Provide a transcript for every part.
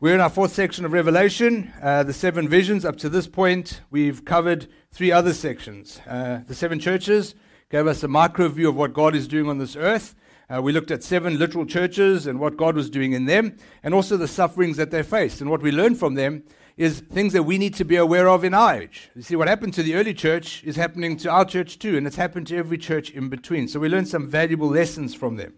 We're in our fourth section of Revelation, uh, the seven visions. Up to this point, we've covered three other sections. Uh, the seven churches gave us a micro view of what God is doing on this earth. Uh, we looked at seven literal churches and what God was doing in them, and also the sufferings that they faced. And what we learned from them is things that we need to be aware of in our age. You see, what happened to the early church is happening to our church too, and it's happened to every church in between. So we learned some valuable lessons from them.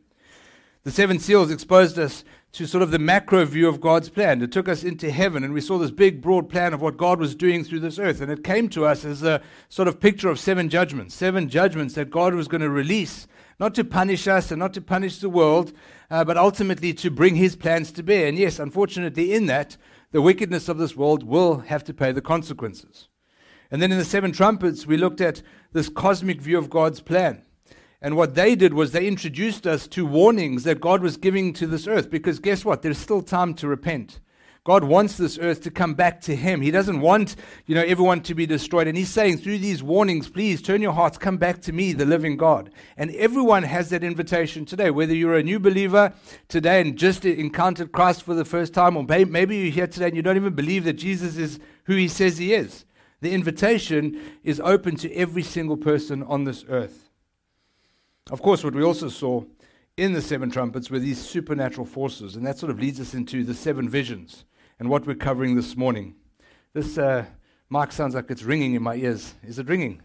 The seven seals exposed us to sort of the macro view of God's plan. It took us into heaven, and we saw this big, broad plan of what God was doing through this earth. And it came to us as a sort of picture of seven judgments, seven judgments that God was going to release, not to punish us and not to punish the world, uh, but ultimately to bring his plans to bear. And yes, unfortunately, in that, the wickedness of this world will have to pay the consequences. And then in the seven trumpets, we looked at this cosmic view of God's plan. And what they did was they introduced us to warnings that God was giving to this earth. Because guess what? There's still time to repent. God wants this earth to come back to Him. He doesn't want, you know, everyone to be destroyed. And He's saying through these warnings, please turn your hearts, come back to me, the living God. And everyone has that invitation today. Whether you're a new believer today and just encountered Christ for the first time, or maybe you're here today and you don't even believe that Jesus is who He says He is. The invitation is open to every single person on this earth. Of course, what we also saw in the seven trumpets were these supernatural forces, and that sort of leads us into the seven visions and what we're covering this morning. This uh, mic sounds like it's ringing in my ears. Is it ringing?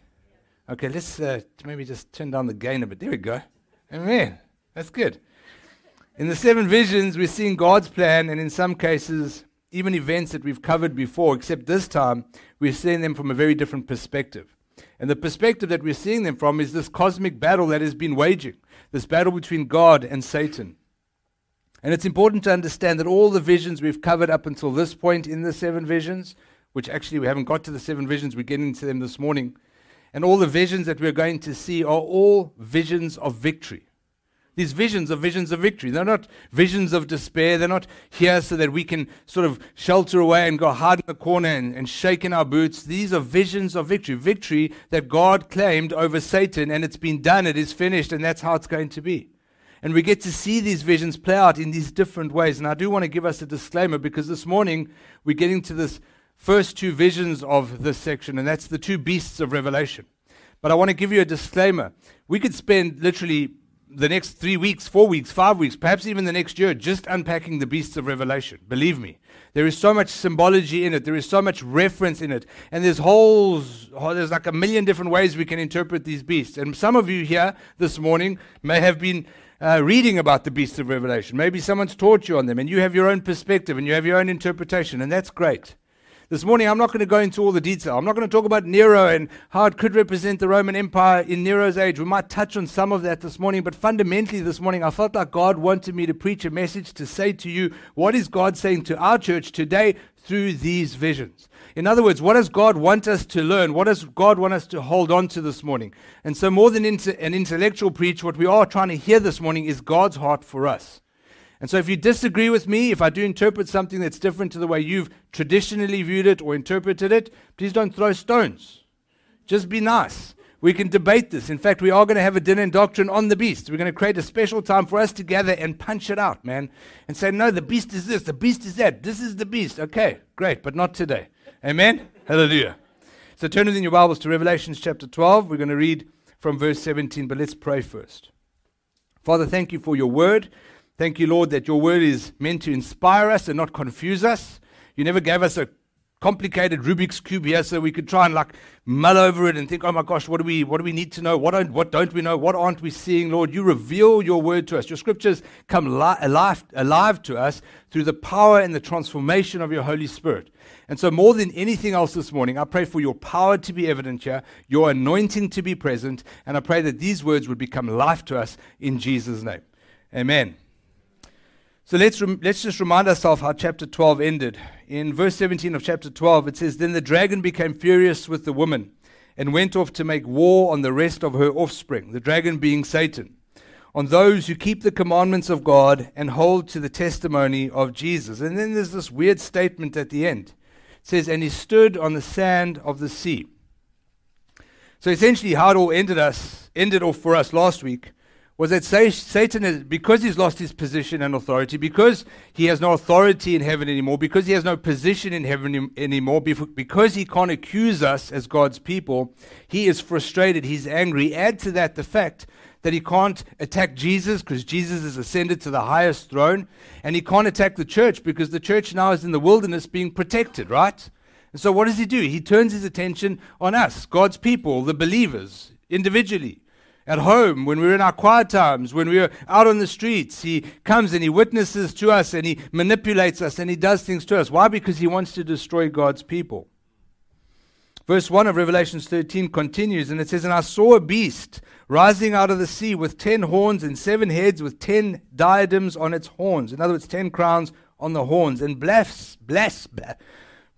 Okay, let's uh, maybe just turn down the gain a bit. There we go. Amen. That's good. In the seven visions, we're seeing God's plan, and in some cases, even events that we've covered before, except this time, we're seeing them from a very different perspective. And the perspective that we're seeing them from is this cosmic battle that has been waging, this battle between God and Satan. And it's important to understand that all the visions we've covered up until this point in the seven visions, which actually we haven't got to the seven visions, we're getting to them this morning, and all the visions that we're going to see are all visions of victory. These visions are visions of victory. They're not visions of despair. They're not here so that we can sort of shelter away and go hide in the corner and, and shake in our boots. These are visions of victory. Victory that God claimed over Satan, and it's been done, it is finished, and that's how it's going to be. And we get to see these visions play out in these different ways. And I do want to give us a disclaimer because this morning we're getting to this first two visions of this section, and that's the two beasts of Revelation. But I want to give you a disclaimer. We could spend literally the next three weeks, four weeks, five weeks, perhaps even the next year, just unpacking the beasts of Revelation. Believe me. There is so much symbology in it. There is so much reference in it. And there's holes, oh, there's like a million different ways we can interpret these beasts. And some of you here this morning may have been uh, reading about the beasts of Revelation. Maybe someone's taught you on them, and you have your own perspective and you have your own interpretation, and that's great. This morning, I'm not going to go into all the detail. I'm not going to talk about Nero and how it could represent the Roman Empire in Nero's age. We might touch on some of that this morning, but fundamentally, this morning, I felt like God wanted me to preach a message to say to you, what is God saying to our church today through these visions? In other words, what does God want us to learn? What does God want us to hold on to this morning? And so, more than an intellectual preach, what we are trying to hear this morning is God's heart for us. And so, if you disagree with me, if I do interpret something that's different to the way you've traditionally viewed it or interpreted it, please don't throw stones. Just be nice. We can debate this. In fact, we are going to have a dinner and doctrine on the beast. We're going to create a special time for us to gather and punch it out, man. And say, no, the beast is this, the beast is that, this is the beast. Okay, great, but not today. Amen? Hallelujah. So turn in your Bibles to Revelations chapter 12. We're going to read from verse 17, but let's pray first. Father, thank you for your word. Thank you, Lord, that your word is meant to inspire us and not confuse us. You never gave us a complicated Rubik's cube here, so we could try and like mull over it and think, oh my gosh, what do we what do we need to know? What don't what don't we know? What aren't we seeing, Lord? You reveal your word to us. Your scriptures come li- alive alive to us through the power and the transformation of your Holy Spirit. And so, more than anything else this morning, I pray for your power to be evident here, your anointing to be present, and I pray that these words would become life to us in Jesus' name. Amen. So let's, let's just remind ourselves how chapter 12 ended. In verse 17 of chapter 12, it says, Then the dragon became furious with the woman and went off to make war on the rest of her offspring, the dragon being Satan, on those who keep the commandments of God and hold to the testimony of Jesus. And then there's this weird statement at the end. It says, And he stood on the sand of the sea. So essentially, how it all ended us, ended off for us last week was that Satan, is, because he's lost his position and authority, because he has no authority in heaven anymore, because he has no position in heaven anymore, because he can't accuse us as God's people, he is frustrated, he's angry. Add to that the fact that he can't attack Jesus because Jesus is ascended to the highest throne, and he can't attack the church because the church now is in the wilderness being protected, right? And so what does he do? He turns his attention on us, God's people, the believers, individually at home, when we're in our quiet times, when we're out on the streets, he comes and he witnesses to us and he manipulates us and he does things to us. Why? Because he wants to destroy God's people. Verse 1 of Revelation 13 continues and it says, And I saw a beast rising out of the sea with ten horns and seven heads with ten diadems on its horns. In other words, ten crowns on the horns and blas- blas-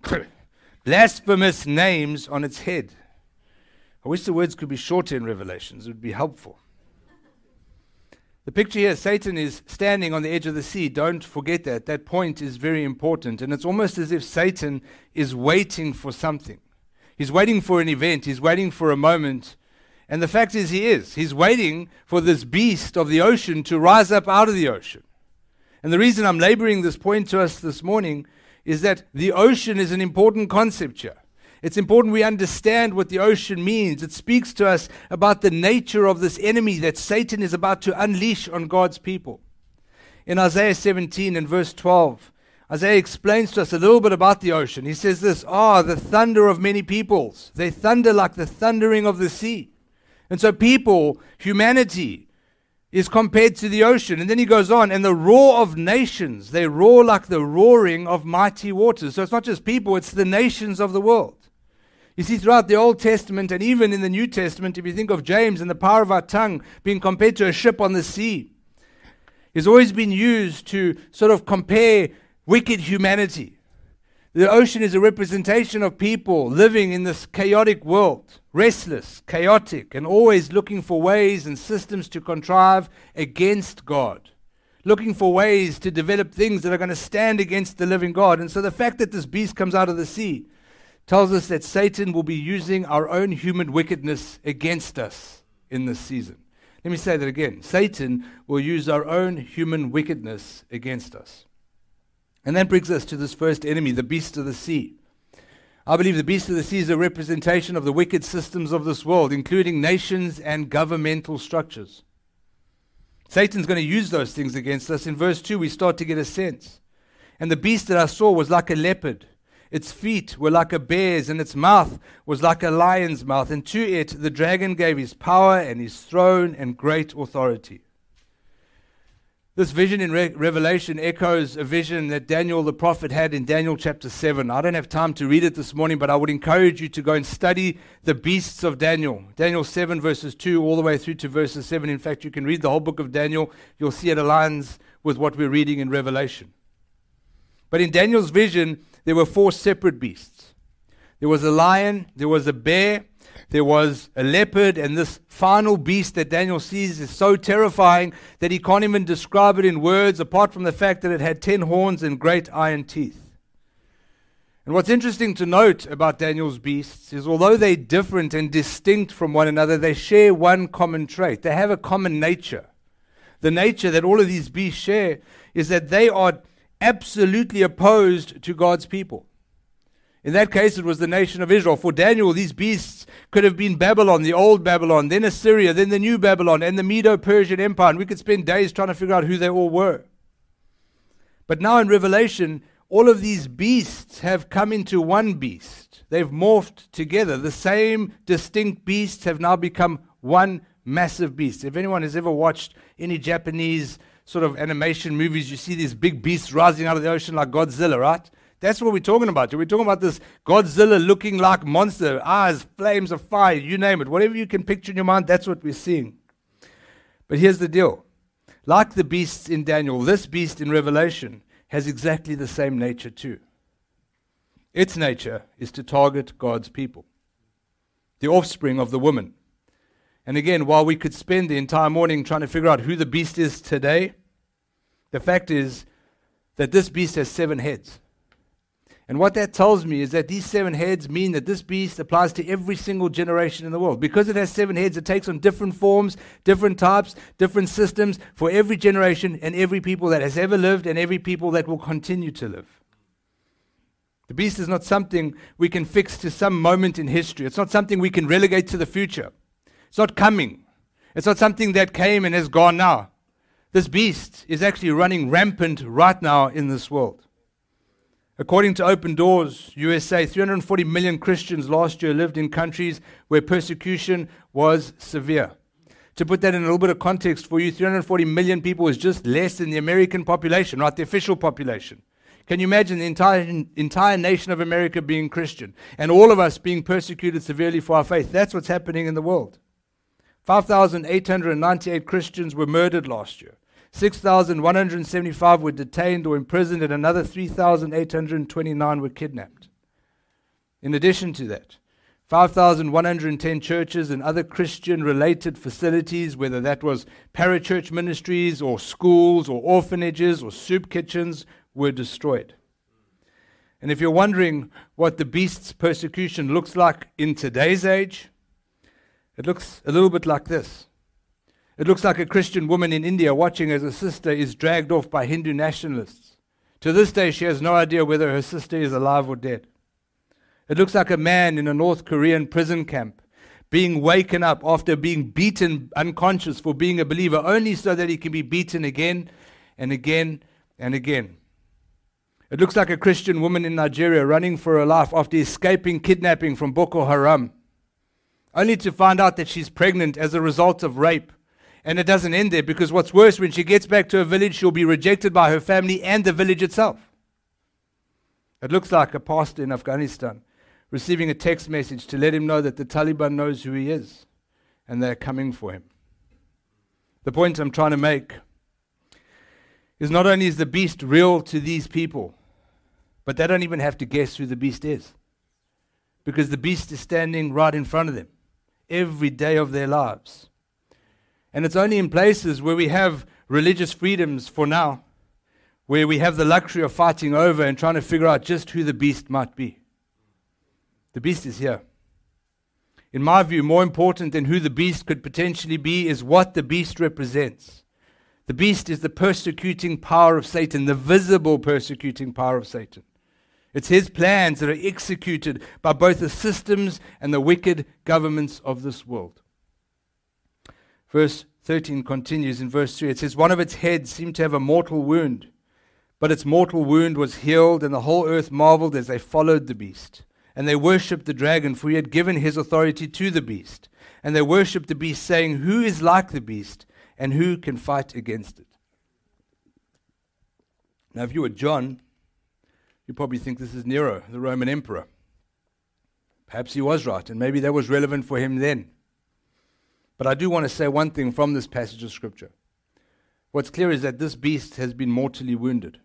blasphemous names on its head. I wish the words could be shorter in Revelations, it would be helpful. The picture here Satan is standing on the edge of the sea. Don't forget that. That point is very important. And it's almost as if Satan is waiting for something. He's waiting for an event, he's waiting for a moment. And the fact is, he is. He's waiting for this beast of the ocean to rise up out of the ocean. And the reason I'm laboring this point to us this morning is that the ocean is an important concept here. It's important we understand what the ocean means. It speaks to us about the nature of this enemy that Satan is about to unleash on God's people. In Isaiah 17 and verse 12, Isaiah explains to us a little bit about the ocean. He says this Ah, the thunder of many peoples. They thunder like the thundering of the sea. And so, people, humanity, is compared to the ocean. And then he goes on, and the roar of nations, they roar like the roaring of mighty waters. So, it's not just people, it's the nations of the world. You see, throughout the Old Testament and even in the New Testament, if you think of James and the power of our tongue being compared to a ship on the sea, it's always been used to sort of compare wicked humanity. The ocean is a representation of people living in this chaotic world, restless, chaotic, and always looking for ways and systems to contrive against God, looking for ways to develop things that are going to stand against the living God. And so the fact that this beast comes out of the sea tells us that Satan will be using our own human wickedness against us in this season. Let me say that again. Satan will use our own human wickedness against us. And that brings us to this first enemy, the beast of the sea. I believe the beast of the sea is a representation of the wicked systems of this world, including nations and governmental structures. Satan's going to use those things against us. In verse 2, we start to get a sense. And the beast that I saw was like a leopard its feet were like a bear's, and its mouth was like a lion's mouth. And to it the dragon gave his power and his throne and great authority. This vision in Re- Revelation echoes a vision that Daniel the prophet had in Daniel chapter 7. I don't have time to read it this morning, but I would encourage you to go and study the beasts of Daniel. Daniel 7, verses 2, all the way through to verses 7. In fact, you can read the whole book of Daniel. You'll see it aligns with what we're reading in Revelation. But in Daniel's vision, there were four separate beasts. There was a lion, there was a bear, there was a leopard, and this final beast that Daniel sees is so terrifying that he can't even describe it in words, apart from the fact that it had ten horns and great iron teeth. And what's interesting to note about Daniel's beasts is although they're different and distinct from one another, they share one common trait. They have a common nature. The nature that all of these beasts share is that they are absolutely opposed to God's people. In that case, it was the nation of Israel. For Daniel, these beasts could have been Babylon, the old Babylon, then Assyria, then the new Babylon, and the Medo Persian Empire. And we could spend days trying to figure out who they all were. But now in Revelation, all of these beasts have come into one beast. They've morphed together. The same distinct beasts have now become one massive beast. If anyone has ever watched any Japanese sort of animation movies, you see these big beasts rising out of the ocean like Godzilla, right? That's what we're talking about. We're talking about this Godzilla looking like monster, eyes, flames of fire, you name it. Whatever you can picture in your mind, that's what we're seeing. But here's the deal like the beasts in Daniel, this beast in Revelation has exactly the same nature too. Its nature is to target God's people, the offspring of the woman. And again, while we could spend the entire morning trying to figure out who the beast is today, the fact is that this beast has seven heads. And what that tells me is that these seven heads mean that this beast applies to every single generation in the world. Because it has seven heads, it takes on different forms, different types, different systems for every generation and every people that has ever lived and every people that will continue to live. The beast is not something we can fix to some moment in history. It's not something we can relegate to the future. It's not coming. It's not something that came and has gone now. This beast is actually running rampant right now in this world. According to Open Doors USA, 340 million Christians last year lived in countries where persecution was severe. To put that in a little bit of context for you, 340 million people is just less than the American population, right? the official population. Can you imagine the entire, entire nation of America being Christian and all of us being persecuted severely for our faith? That's what's happening in the world. 5,898 Christians were murdered last year. 6,175 were detained or imprisoned, and another 3,829 were kidnapped. In addition to that, 5,110 churches and other Christian related facilities, whether that was parachurch ministries or schools or orphanages or soup kitchens, were destroyed. And if you're wondering what the beast's persecution looks like in today's age, it looks a little bit like this. It looks like a Christian woman in India watching as a sister is dragged off by Hindu nationalists. To this day, she has no idea whether her sister is alive or dead. It looks like a man in a North Korean prison camp being waken up after being beaten unconscious for being a believer, only so that he can be beaten again and again and again. It looks like a Christian woman in Nigeria running for her life after escaping kidnapping from Boko Haram, only to find out that she's pregnant as a result of rape. And it doesn't end there because what's worse, when she gets back to her village, she'll be rejected by her family and the village itself. It looks like a pastor in Afghanistan receiving a text message to let him know that the Taliban knows who he is and they're coming for him. The point I'm trying to make is not only is the beast real to these people, but they don't even have to guess who the beast is. Because the beast is standing right in front of them every day of their lives. And it's only in places where we have religious freedoms for now, where we have the luxury of fighting over and trying to figure out just who the beast might be. The beast is here. In my view, more important than who the beast could potentially be is what the beast represents. The beast is the persecuting power of Satan, the visible persecuting power of Satan. It's his plans that are executed by both the systems and the wicked governments of this world. Verse 13 continues in verse 3. It says, One of its heads seemed to have a mortal wound, but its mortal wound was healed, and the whole earth marveled as they followed the beast. And they worshipped the dragon, for he had given his authority to the beast. And they worshipped the beast, saying, Who is like the beast? and who can fight against it? Now, if you were John, you probably think this is Nero, the Roman emperor. Perhaps he was right, and maybe that was relevant for him then. But I do want to say one thing from this passage of Scripture. What's clear is that this beast has been mortally wounded.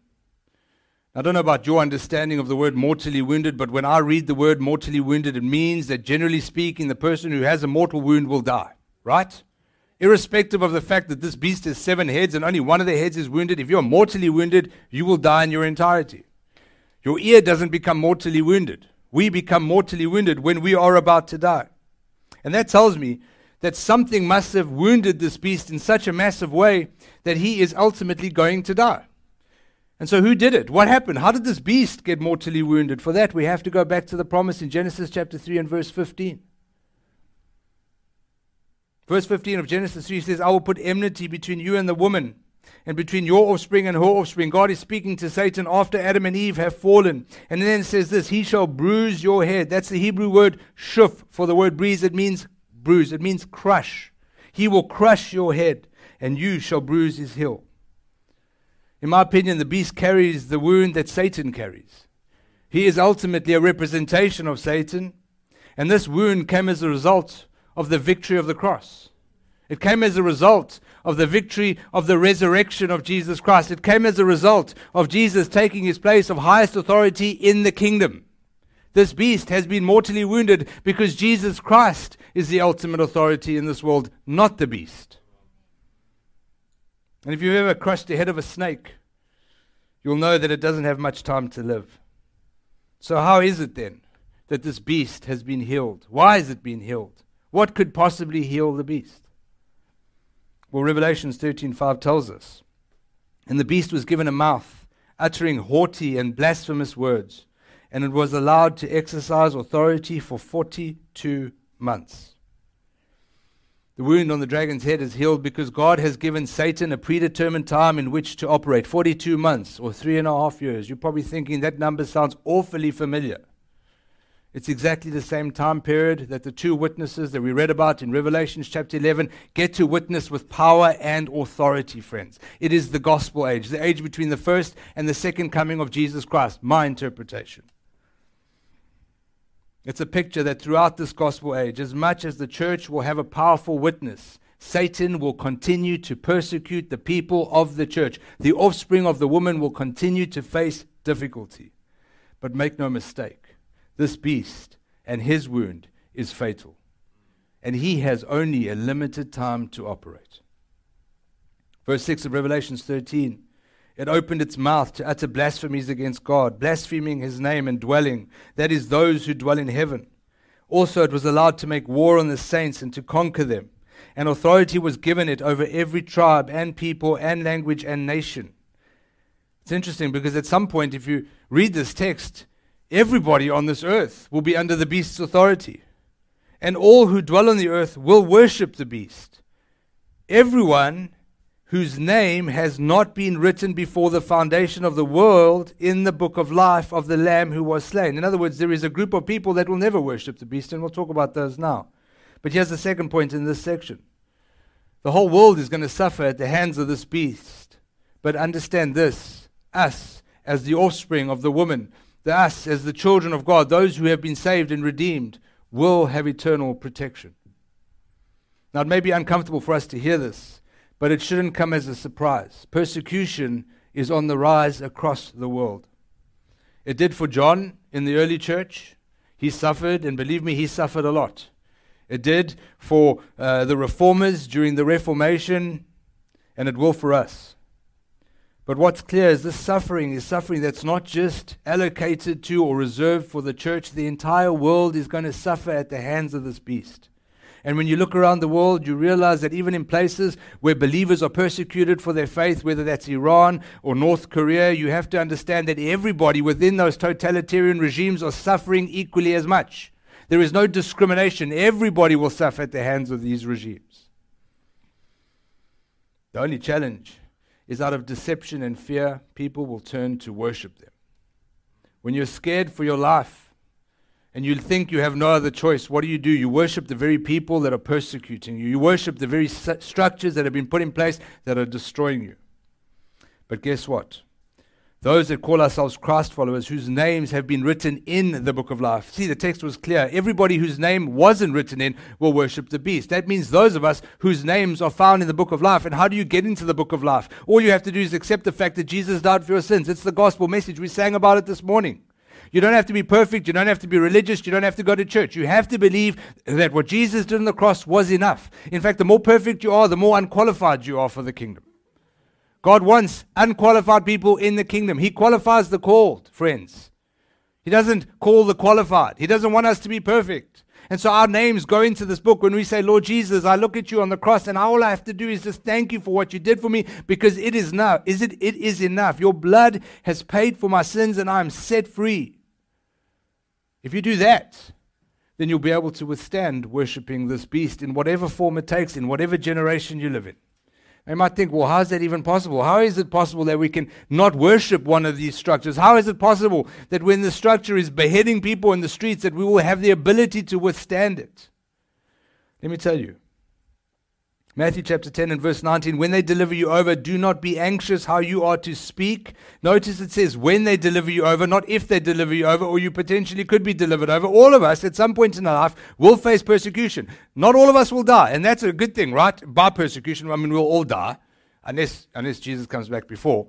I don't know about your understanding of the word mortally wounded, but when I read the word mortally wounded, it means that generally speaking, the person who has a mortal wound will die, right? irrespective of the fact that this beast has seven heads and only one of the heads is wounded, if you're mortally wounded, you will die in your entirety. Your ear doesn't become mortally wounded. We become mortally wounded when we are about to die. And that tells me that something must have wounded this beast in such a massive way that he is ultimately going to die. And so, who did it? What happened? How did this beast get mortally wounded? For that, we have to go back to the promise in Genesis chapter 3 and verse 15. Verse 15 of Genesis 3 says, I will put enmity between you and the woman, and between your offspring and her offspring. God is speaking to Satan after Adam and Eve have fallen. And then says this, He shall bruise your head. That's the Hebrew word shuf. For the word bruise, it means bruise, it means crush. He will crush your head, and you shall bruise his heel. In my opinion, the beast carries the wound that Satan carries. He is ultimately a representation of Satan, and this wound came as a result of the victory of the cross. It came as a result of the victory of the resurrection of Jesus Christ. It came as a result of Jesus taking his place of highest authority in the kingdom. This beast has been mortally wounded because Jesus Christ is the ultimate authority in this world, not the beast. And if you've ever crushed the head of a snake, you'll know that it doesn't have much time to live. So, how is it then that this beast has been healed? Why has it been healed? What could possibly heal the beast? Well, Revelations 13:5 tells us, "And the beast was given a mouth, uttering haughty and blasphemous words, and it was allowed to exercise authority for 42 months." The wound on the dragon's head is healed because God has given Satan a predetermined time in which to operate 42 months or three and a half years. You're probably thinking that number sounds awfully familiar. It's exactly the same time period that the two witnesses that we read about in Revelation chapter 11 get to witness with power and authority, friends. It is the gospel age, the age between the first and the second coming of Jesus Christ, my interpretation. It's a picture that throughout this gospel age, as much as the church will have a powerful witness, Satan will continue to persecute the people of the church. The offspring of the woman will continue to face difficulty. But make no mistake, this beast and his wound is fatal. And he has only a limited time to operate. Verse 6 of Revelations 13 it opened its mouth to utter blasphemies against God, blaspheming his name and dwelling, that is, those who dwell in heaven. Also, it was allowed to make war on the saints and to conquer them. And authority was given it over every tribe and people and language and nation. It's interesting because at some point, if you read this text, everybody on this earth will be under the beast's authority. And all who dwell on the earth will worship the beast. Everyone whose name has not been written before the foundation of the world in the book of life of the Lamb who was slain. In other words, there is a group of people that will never worship the beast, and we'll talk about those now. But here's the second point in this section the whole world is going to suffer at the hands of this beast. But understand this us, as the offspring of the woman, the us, as the children of God, those who have been saved and redeemed, will have eternal protection. Now, it may be uncomfortable for us to hear this. But it shouldn't come as a surprise. Persecution is on the rise across the world. It did for John in the early church. He suffered, and believe me, he suffered a lot. It did for uh, the reformers during the Reformation, and it will for us. But what's clear is this suffering is suffering that's not just allocated to or reserved for the church. The entire world is going to suffer at the hands of this beast. And when you look around the world, you realize that even in places where believers are persecuted for their faith, whether that's Iran or North Korea, you have to understand that everybody within those totalitarian regimes are suffering equally as much. There is no discrimination. Everybody will suffer at the hands of these regimes. The only challenge is out of deception and fear, people will turn to worship them. When you're scared for your life, and you think you have no other choice, what do you do? You worship the very people that are persecuting you. You worship the very structures that have been put in place that are destroying you. But guess what? Those that call ourselves Christ followers, whose names have been written in the book of life. See, the text was clear. Everybody whose name wasn't written in will worship the beast. That means those of us whose names are found in the book of life. And how do you get into the book of life? All you have to do is accept the fact that Jesus died for your sins. It's the gospel message. We sang about it this morning. You don't have to be perfect. You don't have to be religious. You don't have to go to church. You have to believe that what Jesus did on the cross was enough. In fact, the more perfect you are, the more unqualified you are for the kingdom. God wants unqualified people in the kingdom. He qualifies the called, friends. He doesn't call the qualified. He doesn't want us to be perfect. And so our names go into this book when we say, Lord Jesus, I look at you on the cross, and all I have to do is just thank you for what you did for me because it is enough. Is it? It is enough. Your blood has paid for my sins, and I am set free. If you do that, then you'll be able to withstand worshiping this beast in whatever form it takes, in whatever generation you live in. You might think, well, how is that even possible? How is it possible that we can not worship one of these structures? How is it possible that when the structure is beheading people in the streets, that we will have the ability to withstand it? Let me tell you. Matthew chapter 10 and verse 19, when they deliver you over, do not be anxious how you are to speak. Notice it says when they deliver you over, not if they deliver you over, or you potentially could be delivered over. All of us at some point in our life will face persecution. Not all of us will die, and that's a good thing, right? By persecution, I mean we'll all die, unless, unless Jesus comes back before.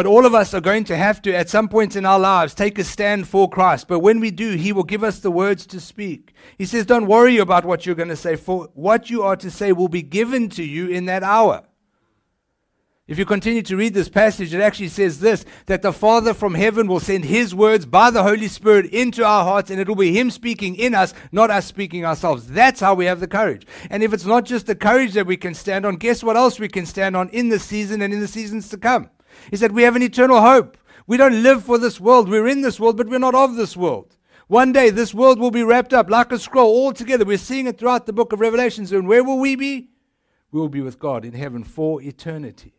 But all of us are going to have to, at some point in our lives, take a stand for Christ. But when we do, He will give us the words to speak. He says, Don't worry about what you're going to say, for what you are to say will be given to you in that hour. If you continue to read this passage, it actually says this that the Father from heaven will send His words by the Holy Spirit into our hearts, and it will be Him speaking in us, not us speaking ourselves. That's how we have the courage. And if it's not just the courage that we can stand on, guess what else we can stand on in the season and in the seasons to come? Is that we have an eternal hope. We don't live for this world. We're in this world, but we're not of this world. One day, this world will be wrapped up like a scroll all together. We're seeing it throughout the book of Revelations. And where will we be? We will be with God in heaven for eternity.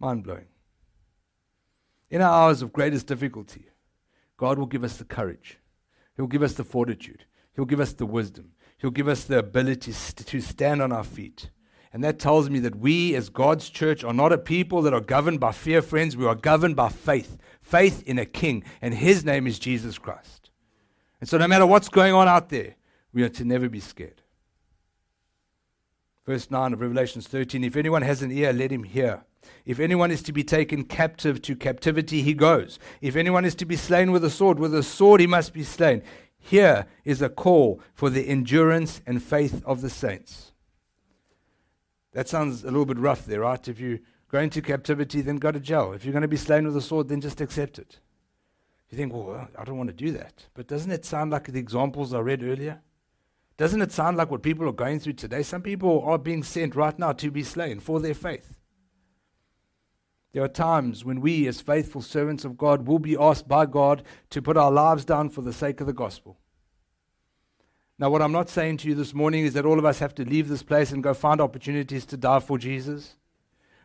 Mind blowing. In our hours of greatest difficulty, God will give us the courage. He'll give us the fortitude. He'll give us the wisdom. He'll give us the ability to stand on our feet. And that tells me that we, as God's church, are not a people that are governed by fear, friends. We are governed by faith. Faith in a king. And his name is Jesus Christ. And so, no matter what's going on out there, we are to never be scared. Verse 9 of Revelations 13 If anyone has an ear, let him hear. If anyone is to be taken captive to captivity, he goes. If anyone is to be slain with a sword, with a sword he must be slain. Here is a call for the endurance and faith of the saints. That sounds a little bit rough there, right? If you go into captivity, then go to jail. If you're going to be slain with a sword, then just accept it. You think, well, I don't want to do that. But doesn't it sound like the examples I read earlier? Doesn't it sound like what people are going through today? Some people are being sent right now to be slain for their faith. There are times when we, as faithful servants of God, will be asked by God to put our lives down for the sake of the gospel. Now, what I'm not saying to you this morning is that all of us have to leave this place and go find opportunities to die for Jesus.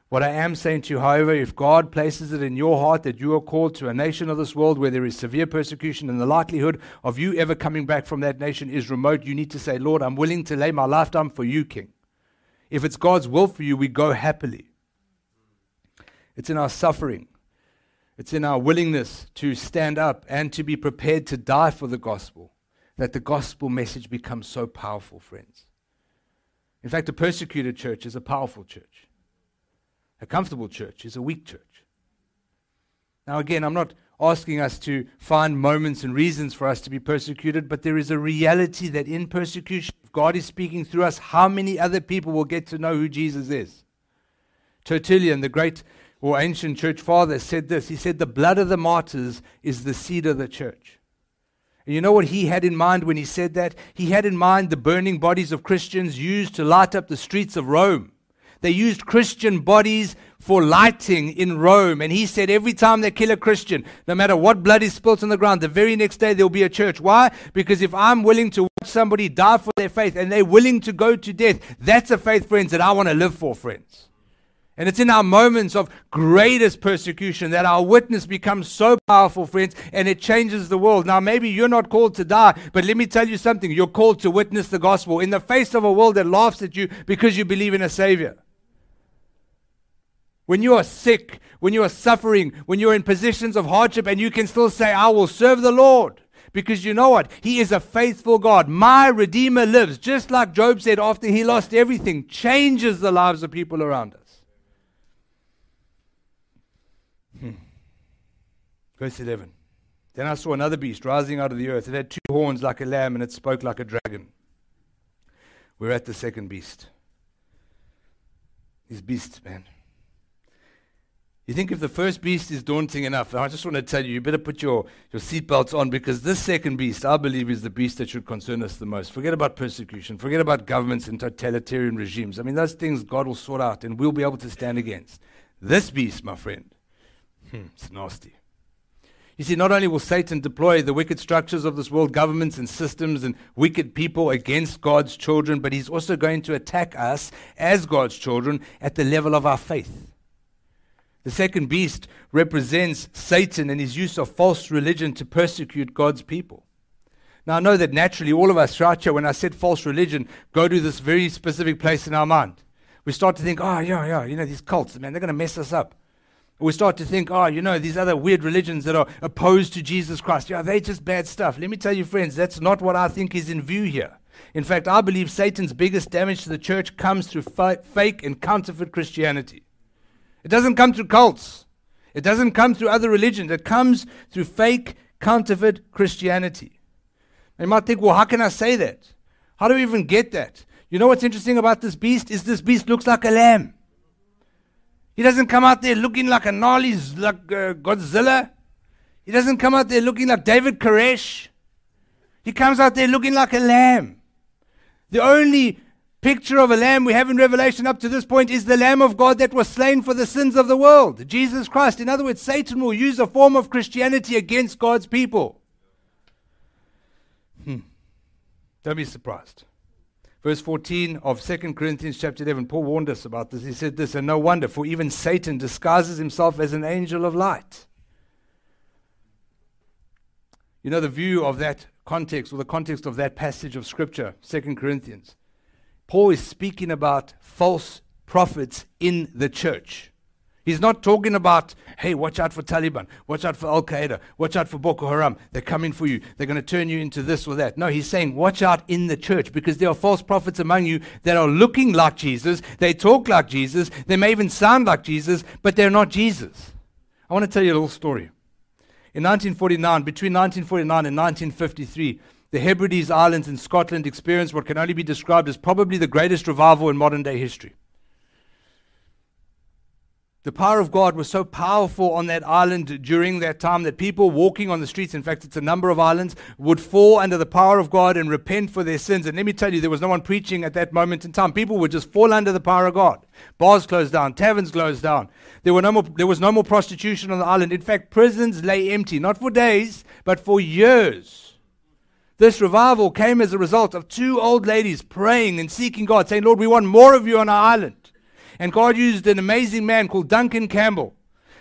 What I am saying to you, however, if God places it in your heart that you are called to a nation of this world where there is severe persecution and the likelihood of you ever coming back from that nation is remote, you need to say, Lord, I'm willing to lay my life down for you, King. If it's God's will for you, we go happily. It's in our suffering. It's in our willingness to stand up and to be prepared to die for the gospel that the gospel message becomes so powerful, friends. In fact, a persecuted church is a powerful church. A comfortable church is a weak church. Now, again, I'm not asking us to find moments and reasons for us to be persecuted, but there is a reality that in persecution, if God is speaking through us, how many other people will get to know who Jesus is? Tertullian, the great or ancient church father said this. He said, The blood of the martyrs is the seed of the church. You know what he had in mind when he said that? He had in mind the burning bodies of Christians used to light up the streets of Rome. They used Christian bodies for lighting in Rome. And he said every time they kill a Christian, no matter what blood is spilt on the ground, the very next day there'll be a church. Why? Because if I'm willing to watch somebody die for their faith and they're willing to go to death, that's a faith, friends, that I want to live for, friends. And it's in our moments of greatest persecution that our witness becomes so powerful, friends, and it changes the world. Now, maybe you're not called to die, but let me tell you something. You're called to witness the gospel in the face of a world that laughs at you because you believe in a Savior. When you are sick, when you are suffering, when you're in positions of hardship, and you can still say, I will serve the Lord. Because you know what? He is a faithful God. My Redeemer lives. Just like Job said after he lost everything, changes the lives of people around us. Verse 11. Then I saw another beast rising out of the earth. It had two horns like a lamb, and it spoke like a dragon. We're at the second beast. These beasts, man. You think if the first beast is daunting enough, I just want to tell you, you better put your, your seatbelts on because this second beast, I believe, is the beast that should concern us the most. Forget about persecution. Forget about governments and totalitarian regimes. I mean, those things God will sort out and we'll be able to stand against. This beast, my friend, Hmm, it's nasty. You see, not only will Satan deploy the wicked structures of this world, governments and systems and wicked people against God's children, but he's also going to attack us as God's children at the level of our faith. The second beast represents Satan and his use of false religion to persecute God's people. Now, I know that naturally all of us right here, when I said false religion, go to this very specific place in our mind. We start to think, oh, yeah, yeah, you know, these cults, man, they're going to mess us up. We start to think, oh, you know, these other weird religions that are opposed to Jesus Christ, yeah, they're just bad stuff. Let me tell you, friends, that's not what I think is in view here. In fact, I believe Satan's biggest damage to the church comes through fa- fake and counterfeit Christianity. It doesn't come through cults, it doesn't come through other religions, it comes through fake, counterfeit Christianity. And you might think, well, how can I say that? How do we even get that? You know what's interesting about this beast is this beast looks like a lamb. He doesn't come out there looking like a gnarly, like uh, Godzilla. He doesn't come out there looking like David Koresh. He comes out there looking like a lamb. The only picture of a lamb we have in Revelation up to this point is the Lamb of God that was slain for the sins of the world, Jesus Christ. In other words, Satan will use a form of Christianity against God's people. Hmm. Don't be surprised. Verse 14 of 2 Corinthians chapter 11, Paul warned us about this. He said this, and no wonder, for even Satan disguises himself as an angel of light. You know the view of that context, or the context of that passage of Scripture, 2 Corinthians. Paul is speaking about false prophets in the church. He's not talking about, hey, watch out for Taliban, watch out for Al Qaeda, watch out for Boko Haram. They're coming for you. They're going to turn you into this or that. No, he's saying, watch out in the church because there are false prophets among you that are looking like Jesus. They talk like Jesus. They may even sound like Jesus, but they're not Jesus. I want to tell you a little story. In 1949, between 1949 and 1953, the Hebrides Islands in Scotland experienced what can only be described as probably the greatest revival in modern day history. The power of God was so powerful on that island during that time that people walking on the streets, in fact, it's a number of islands, would fall under the power of God and repent for their sins. And let me tell you, there was no one preaching at that moment in time. People would just fall under the power of God. Bars closed down, taverns closed down. There, were no more, there was no more prostitution on the island. In fact, prisons lay empty, not for days, but for years. This revival came as a result of two old ladies praying and seeking God, saying, Lord, we want more of you on our island. And God used an amazing man called Duncan Campbell,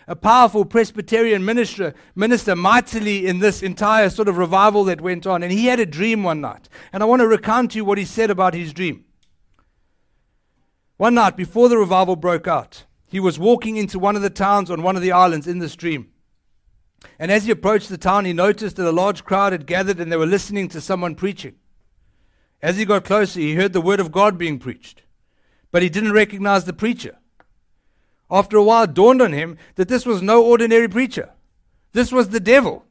a powerful Presbyterian minister, minister mightily in this entire sort of revival that went on. And he had a dream one night. And I want to recount to you what he said about his dream. One night before the revival broke out, he was walking into one of the towns on one of the islands in this dream. And as he approached the town, he noticed that a large crowd had gathered and they were listening to someone preaching. As he got closer, he heard the word of God being preached, but he didn't recognize the preacher. After a while, it dawned on him that this was no ordinary preacher. This was the devil.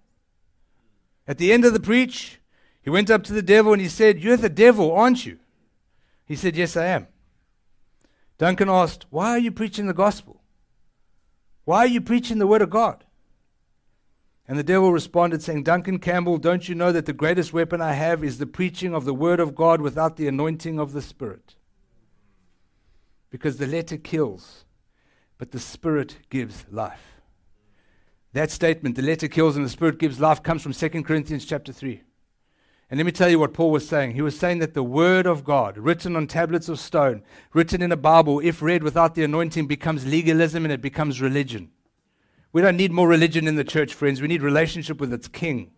At the end of the preach, he went up to the devil and he said, You're the devil, aren't you? He said, Yes, I am. Duncan asked, Why are you preaching the gospel? Why are you preaching the word of God? And the devil responded, saying, Duncan Campbell, don't you know that the greatest weapon I have is the preaching of the word of God without the anointing of the Spirit? Because the letter kills, but the Spirit gives life. That statement, the letter kills and the Spirit gives life, comes from 2 Corinthians chapter 3. And let me tell you what Paul was saying. He was saying that the Word of God, written on tablets of stone, written in a Bible, if read without the anointing, becomes legalism and it becomes religion. We don't need more religion in the church, friends. We need relationship with its king.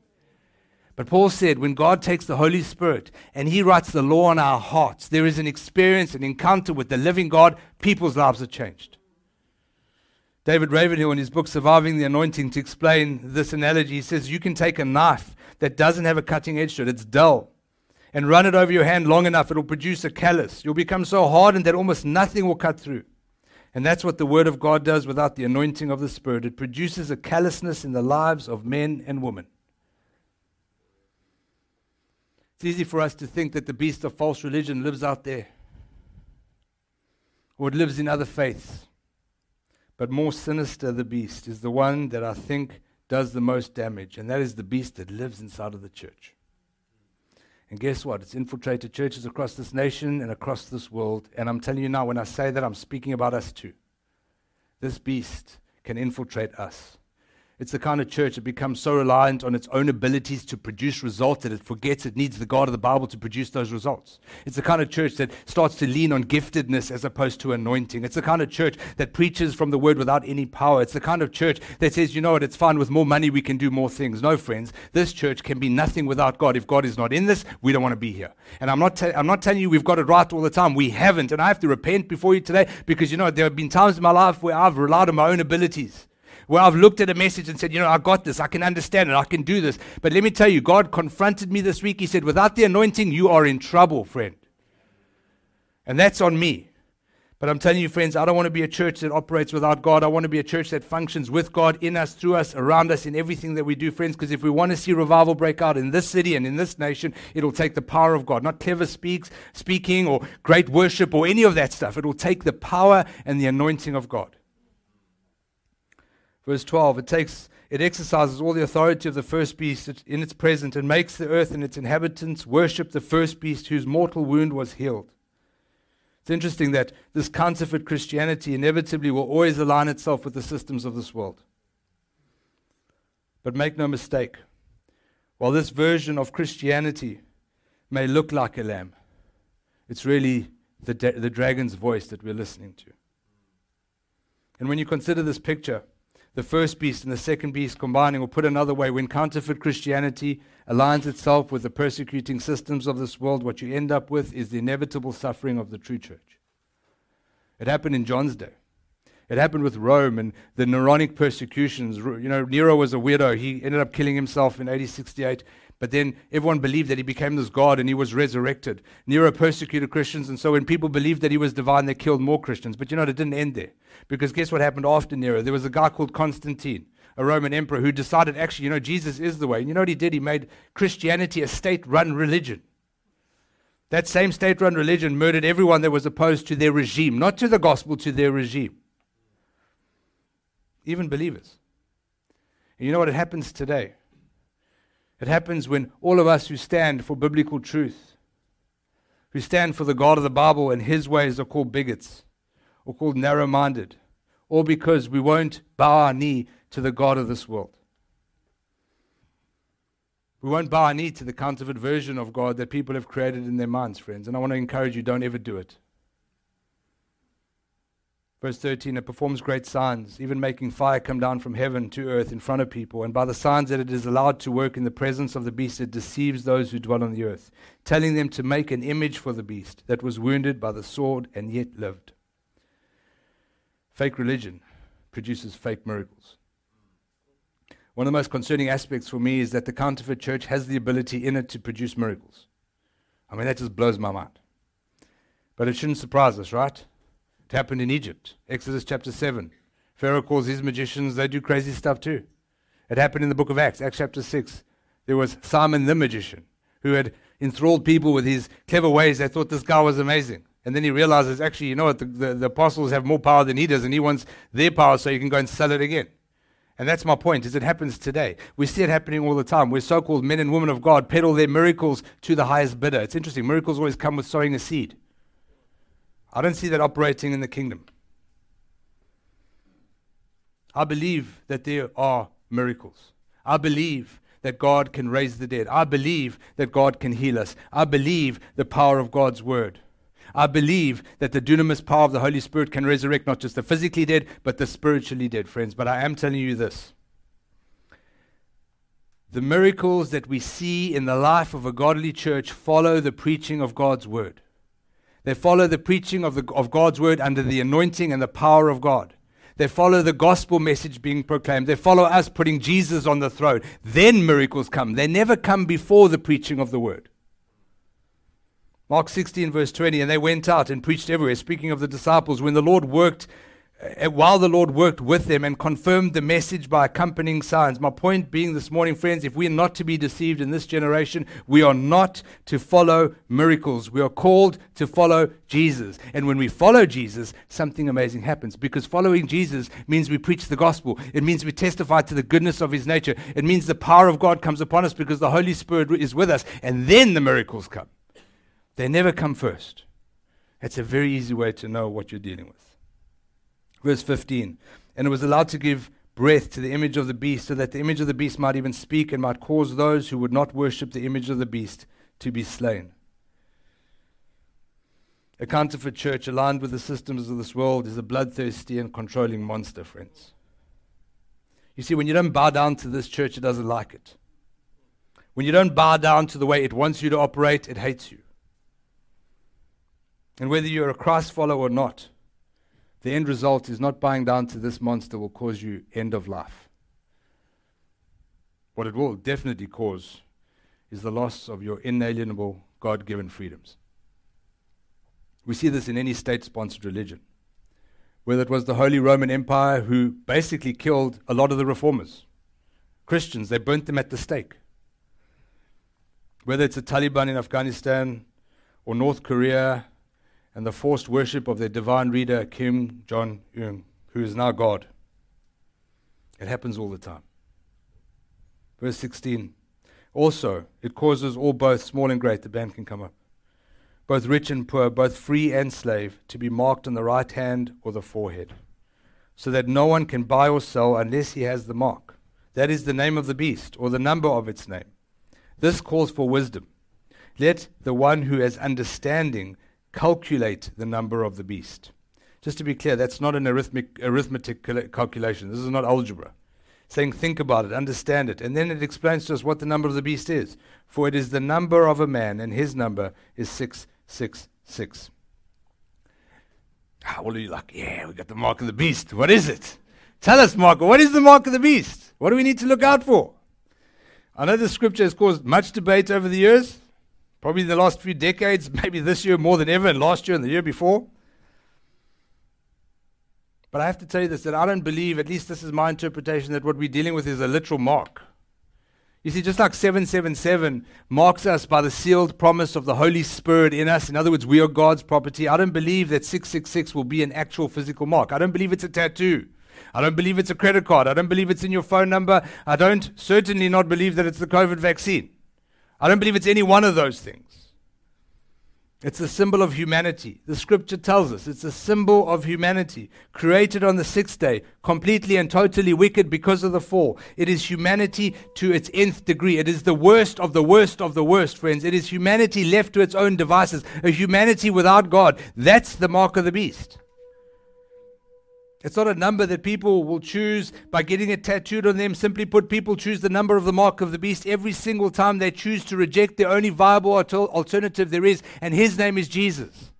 But Paul said, when God takes the Holy Spirit and He writes the law on our hearts, there is an experience, an encounter with the living God, people's lives are changed. David Ravenhill, in his book Surviving the Anointing, to explain this analogy, he says, You can take a knife that doesn't have a cutting edge to it, it's dull, and run it over your hand long enough, it'll produce a callus. You'll become so hardened that almost nothing will cut through. And that's what the Word of God does without the anointing of the Spirit. It produces a callousness in the lives of men and women. It's easy for us to think that the beast of false religion lives out there, or it lives in other faiths. But more sinister, the beast is the one that I think does the most damage, and that is the beast that lives inside of the church. And guess what? It's infiltrated churches across this nation and across this world. And I'm telling you now, when I say that, I'm speaking about us too. This beast can infiltrate us. It's the kind of church that becomes so reliant on its own abilities to produce results that it forgets it needs the God of the Bible to produce those results. It's the kind of church that starts to lean on giftedness as opposed to anointing. It's the kind of church that preaches from the word without any power. It's the kind of church that says, you know what, it's fine with more money, we can do more things. No, friends, this church can be nothing without God. If God is not in this, we don't want to be here. And I'm not, ta- I'm not telling you we've got it right all the time. We haven't. And I have to repent before you today because, you know, there have been times in my life where I've relied on my own abilities where I've looked at a message and said, you know, I got this, I can understand it, I can do this. But let me tell you, God confronted me this week. He said, without the anointing, you are in trouble, friend. And that's on me. But I'm telling you, friends, I don't want to be a church that operates without God. I want to be a church that functions with God in us, through us, around us, in everything that we do, friends. Because if we want to see revival break out in this city and in this nation, it'll take the power of God, not clever speaks, speaking or great worship or any of that stuff. It will take the power and the anointing of God. Verse 12 it takes it exercises all the authority of the first beast in its present and makes the earth and its inhabitants worship the first beast whose mortal wound was healed. It's interesting that this counterfeit Christianity inevitably will always align itself with the systems of this world. But make no mistake, while this version of Christianity may look like a lamb, it's really the, the dragon's voice that we're listening to. And when you consider this picture, the first beast and the second beast combining, or put another way, when counterfeit Christianity aligns itself with the persecuting systems of this world, what you end up with is the inevitable suffering of the true church. It happened in John's day. It happened with Rome and the Neronic persecutions. You know, Nero was a weirdo. He ended up killing himself in AD 68. But then everyone believed that he became this god and he was resurrected. Nero persecuted Christians, and so when people believed that he was divine, they killed more Christians. But you know, it didn't end there. Because guess what happened after Nero? There was a guy called Constantine, a Roman emperor, who decided actually, you know, Jesus is the way. And you know what he did? He made Christianity a state run religion. That same state run religion murdered everyone that was opposed to their regime, not to the gospel, to their regime. Even believers. And you know what? Happens today. It happens when all of us who stand for biblical truth, who stand for the God of the Bible and his ways are called bigots or called narrow minded, or because we won't bow our knee to the God of this world. We won't bow our knee to the counterfeit version of God that people have created in their minds, friends. And I want to encourage you don't ever do it. Verse 13, it performs great signs, even making fire come down from heaven to earth in front of people. And by the signs that it is allowed to work in the presence of the beast, it deceives those who dwell on the earth, telling them to make an image for the beast that was wounded by the sword and yet lived. Fake religion produces fake miracles. One of the most concerning aspects for me is that the counterfeit church has the ability in it to produce miracles. I mean, that just blows my mind. But it shouldn't surprise us, right? It happened in Egypt, Exodus chapter 7. Pharaoh calls his magicians, they do crazy stuff too. It happened in the book of Acts, Acts chapter 6. There was Simon the magician who had enthralled people with his clever ways. They thought this guy was amazing. And then he realizes, actually, you know what, the, the, the apostles have more power than he does, and he wants their power so he can go and sell it again. And that's my point, is it happens today. We see it happening all the time, where so-called men and women of God peddle their miracles to the highest bidder. It's interesting. Miracles always come with sowing a seed. I don't see that operating in the kingdom. I believe that there are miracles. I believe that God can raise the dead. I believe that God can heal us. I believe the power of God's word. I believe that the dunamis power of the Holy Spirit can resurrect not just the physically dead, but the spiritually dead, friends. But I am telling you this. The miracles that we see in the life of a godly church follow the preaching of God's word. They follow the preaching of, the, of God's word under the anointing and the power of God. They follow the gospel message being proclaimed. They follow us putting Jesus on the throne. Then miracles come. They never come before the preaching of the word. Mark 16, verse 20, and they went out and preached everywhere, speaking of the disciples. When the Lord worked Uh, while the Lord worked with them and confirmed the message by accompanying signs. My point being this morning, friends, if we are not to be deceived in this generation, we are not to follow miracles. We are called to follow Jesus. And when we follow Jesus, something amazing happens because following Jesus means we preach the gospel. It means we testify to the goodness of his nature. It means the power of God comes upon us because the Holy Spirit is with us. And then the miracles come. They never come first. It's a very easy way to know what you're dealing with. Verse 15. And it was allowed to give breath to the image of the beast, so that the image of the beast might even speak and might cause those who would not worship the image of the beast to be slain. A counterfeit church aligned with the systems of this world is a bloodthirsty and controlling monster, friends. You see, when you don't bow down to this church, it doesn't like it. When you don't bow down to the way it wants you to operate, it hates you. And whether you're a Christ follower or not, the end result is not buying down to this monster will cause you end of life. What it will definitely cause is the loss of your inalienable God given freedoms. We see this in any state sponsored religion. Whether it was the Holy Roman Empire who basically killed a lot of the reformers, Christians, they burnt them at the stake. Whether it's the Taliban in Afghanistan or North Korea and the forced worship of their divine leader, Kim Jong un, who is now God. It happens all the time. Verse 16. Also, it causes all both, small and great, the band can come up, both rich and poor, both free and slave, to be marked on the right hand or the forehead, so that no one can buy or sell unless he has the mark. That is the name of the beast, or the number of its name. This calls for wisdom. Let the one who has understanding calculate the number of the beast. Just to be clear, that's not an arithmetic, arithmetic calculation. This is not algebra. Saying, think about it, understand it. And then it explains to us what the number of the beast is. For it is the number of a man, and his number is 666. Ah, well, are you like, yeah, we got the mark of the beast. What is it? Tell us, Mark, what is the mark of the beast? What do we need to look out for? I know the scripture has caused much debate over the years, probably in the last few decades, maybe this year more than ever, and last year and the year before. But I have to tell you this that I don't believe, at least this is my interpretation, that what we're dealing with is a literal mark. You see, just like 777 marks us by the sealed promise of the Holy Spirit in us, in other words, we are God's property, I don't believe that 666 will be an actual physical mark. I don't believe it's a tattoo. I don't believe it's a credit card. I don't believe it's in your phone number. I don't certainly not believe that it's the COVID vaccine. I don't believe it's any one of those things. It's a symbol of humanity. The scripture tells us it's a symbol of humanity, created on the sixth day, completely and totally wicked because of the fall. It is humanity to its nth degree. It is the worst of the worst of the worst, friends. It is humanity left to its own devices, a humanity without God. That's the mark of the beast. It's not a number that people will choose by getting it tattooed on them. Simply put, people choose the number of the mark of the beast every single time they choose to reject the only viable alternative there is, and his name is Jesus.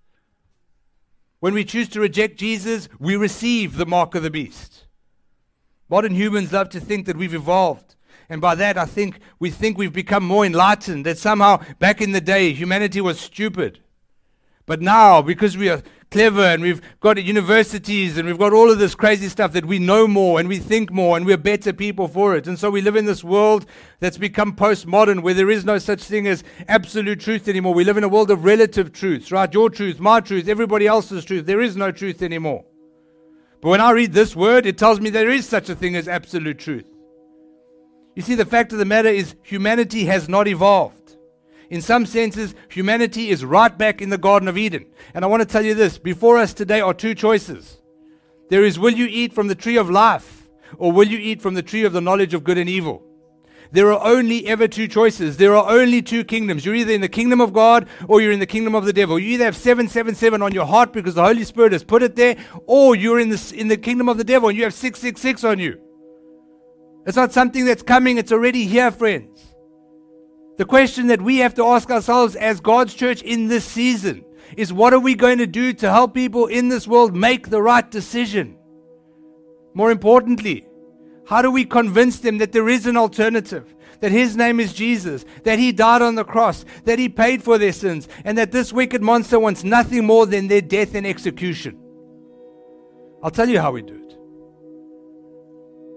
When we choose to reject Jesus, we receive the mark of the beast. Modern humans love to think that we've evolved. And by that, I think we think we've become more enlightened, that somehow back in the day, humanity was stupid. But now, because we are clever and we've got universities and we've got all of this crazy stuff that we know more and we think more and we're better people for it. And so we live in this world that's become postmodern where there is no such thing as absolute truth anymore. We live in a world of relative truths, right? Your truth, my truth, everybody else's truth. There is no truth anymore. But when I read this word, it tells me there is such a thing as absolute truth. You see, the fact of the matter is humanity has not evolved in some senses, humanity is right back in the Garden of Eden. And I want to tell you this before us today are two choices. There is, will you eat from the tree of life, or will you eat from the tree of the knowledge of good and evil? There are only ever two choices. There are only two kingdoms. You're either in the kingdom of God or you're in the kingdom of the devil. You either have 777 on your heart because the Holy Spirit has put it there, or you're in the, in the kingdom of the devil and you have 666 on you. It's not something that's coming, it's already here, friends. The question that we have to ask ourselves as God's church in this season is what are we going to do to help people in this world make the right decision? More importantly, how do we convince them that there is an alternative? That his name is Jesus, that he died on the cross, that he paid for their sins, and that this wicked monster wants nothing more than their death and execution. I'll tell you how we do it.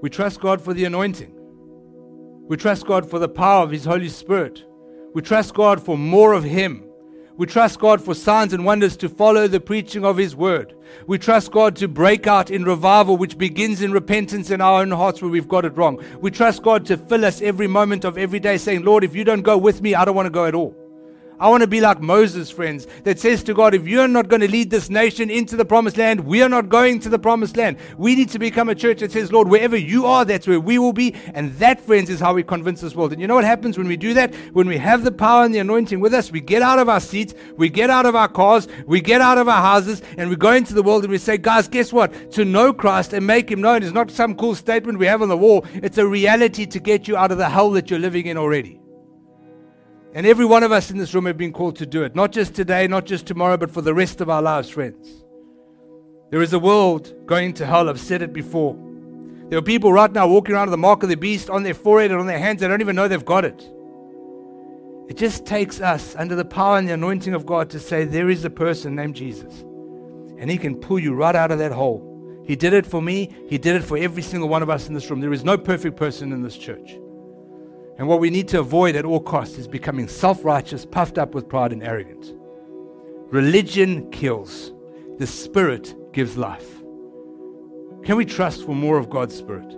We trust God for the anointing. We trust God for the power of His Holy Spirit. We trust God for more of Him. We trust God for signs and wonders to follow the preaching of His word. We trust God to break out in revival, which begins in repentance in our own hearts where we've got it wrong. We trust God to fill us every moment of every day, saying, Lord, if you don't go with me, I don't want to go at all. I want to be like Moses, friends, that says to God, if you're not going to lead this nation into the promised land, we are not going to the promised land. We need to become a church that says, Lord, wherever you are, that's where we will be. And that, friends, is how we convince this world. And you know what happens when we do that? When we have the power and the anointing with us, we get out of our seats, we get out of our cars, we get out of our houses, and we go into the world and we say, guys, guess what? To know Christ and make him known is not some cool statement we have on the wall. It's a reality to get you out of the hell that you're living in already. And every one of us in this room have been called to do it. Not just today, not just tomorrow, but for the rest of our lives, friends. There is a world going to hell. I've said it before. There are people right now walking around with the mark of the beast on their forehead and on their hands. They don't even know they've got it. It just takes us, under the power and the anointing of God, to say, There is a person named Jesus. And he can pull you right out of that hole. He did it for me. He did it for every single one of us in this room. There is no perfect person in this church. And what we need to avoid at all costs is becoming self righteous, puffed up with pride, and arrogance. Religion kills, the Spirit gives life. Can we trust for more of God's Spirit?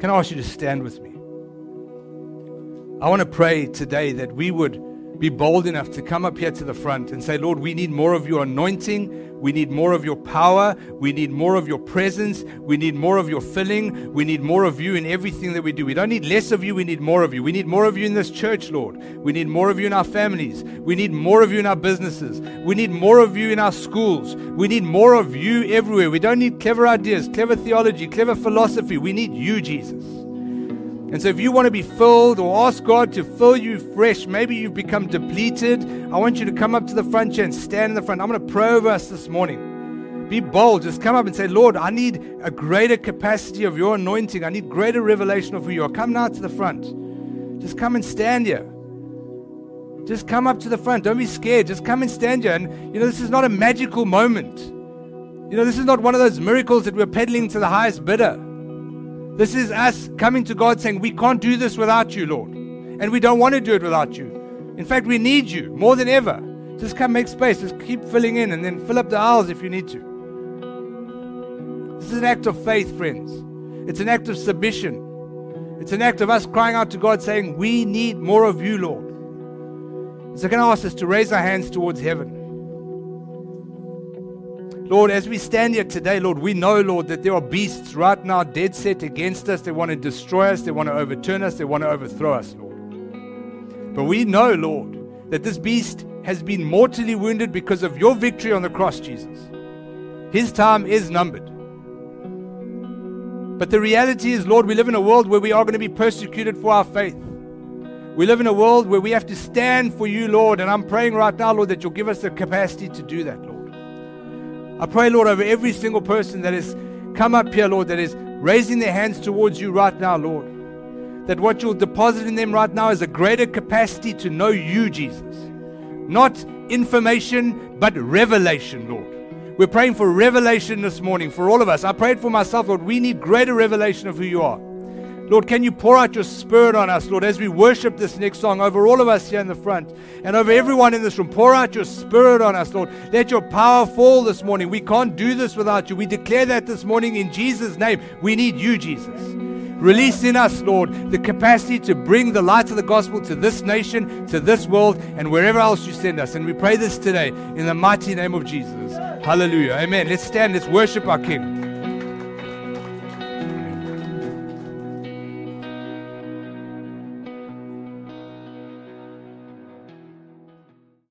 Can I ask you to stand with me? I want to pray today that we would be bold enough to come up here to the front and say, Lord, we need more of your anointing. We need more of your power. We need more of your presence. We need more of your filling. We need more of you in everything that we do. We don't need less of you. We need more of you. We need more of you in this church, Lord. We need more of you in our families. We need more of you in our businesses. We need more of you in our schools. We need more of you everywhere. We don't need clever ideas, clever theology, clever philosophy. We need you, Jesus. And so, if you want to be filled or ask God to fill you fresh, maybe you've become depleted, I want you to come up to the front chair and stand in the front. I'm going to pray over us this morning. Be bold. Just come up and say, Lord, I need a greater capacity of your anointing. I need greater revelation of who you are. Come now to the front. Just come and stand here. Just come up to the front. Don't be scared. Just come and stand here. And, you know, this is not a magical moment. You know, this is not one of those miracles that we're peddling to the highest bidder. This is us coming to God saying, We can't do this without you, Lord. And we don't want to do it without you. In fact, we need you more than ever. Just come make space. Just keep filling in and then fill up the aisles if you need to. This is an act of faith, friends. It's an act of submission. It's an act of us crying out to God saying, We need more of you, Lord. So, can I ask us to raise our hands towards heaven? Lord, as we stand here today, Lord, we know, Lord, that there are beasts right now dead set against us. They want to destroy us, they want to overturn us, they want to overthrow us, Lord. But we know, Lord, that this beast has been mortally wounded because of your victory on the cross, Jesus. His time is numbered. But the reality is, Lord, we live in a world where we are going to be persecuted for our faith. We live in a world where we have to stand for you, Lord. And I'm praying right now, Lord, that you'll give us the capacity to do that, Lord. I pray, Lord, over every single person that has come up here, Lord, that is raising their hands towards you right now, Lord. That what you'll deposit in them right now is a greater capacity to know you, Jesus. Not information, but revelation, Lord. We're praying for revelation this morning for all of us. I prayed for myself, Lord. We need greater revelation of who you are. Lord, can you pour out your spirit on us, Lord, as we worship this next song over all of us here in the front and over everyone in this room? Pour out your spirit on us, Lord. Let your power fall this morning. We can't do this without you. We declare that this morning in Jesus' name. We need you, Jesus. Release in us, Lord, the capacity to bring the light of the gospel to this nation, to this world, and wherever else you send us. And we pray this today in the mighty name of Jesus. Hallelujah. Amen. Let's stand. Let's worship our King.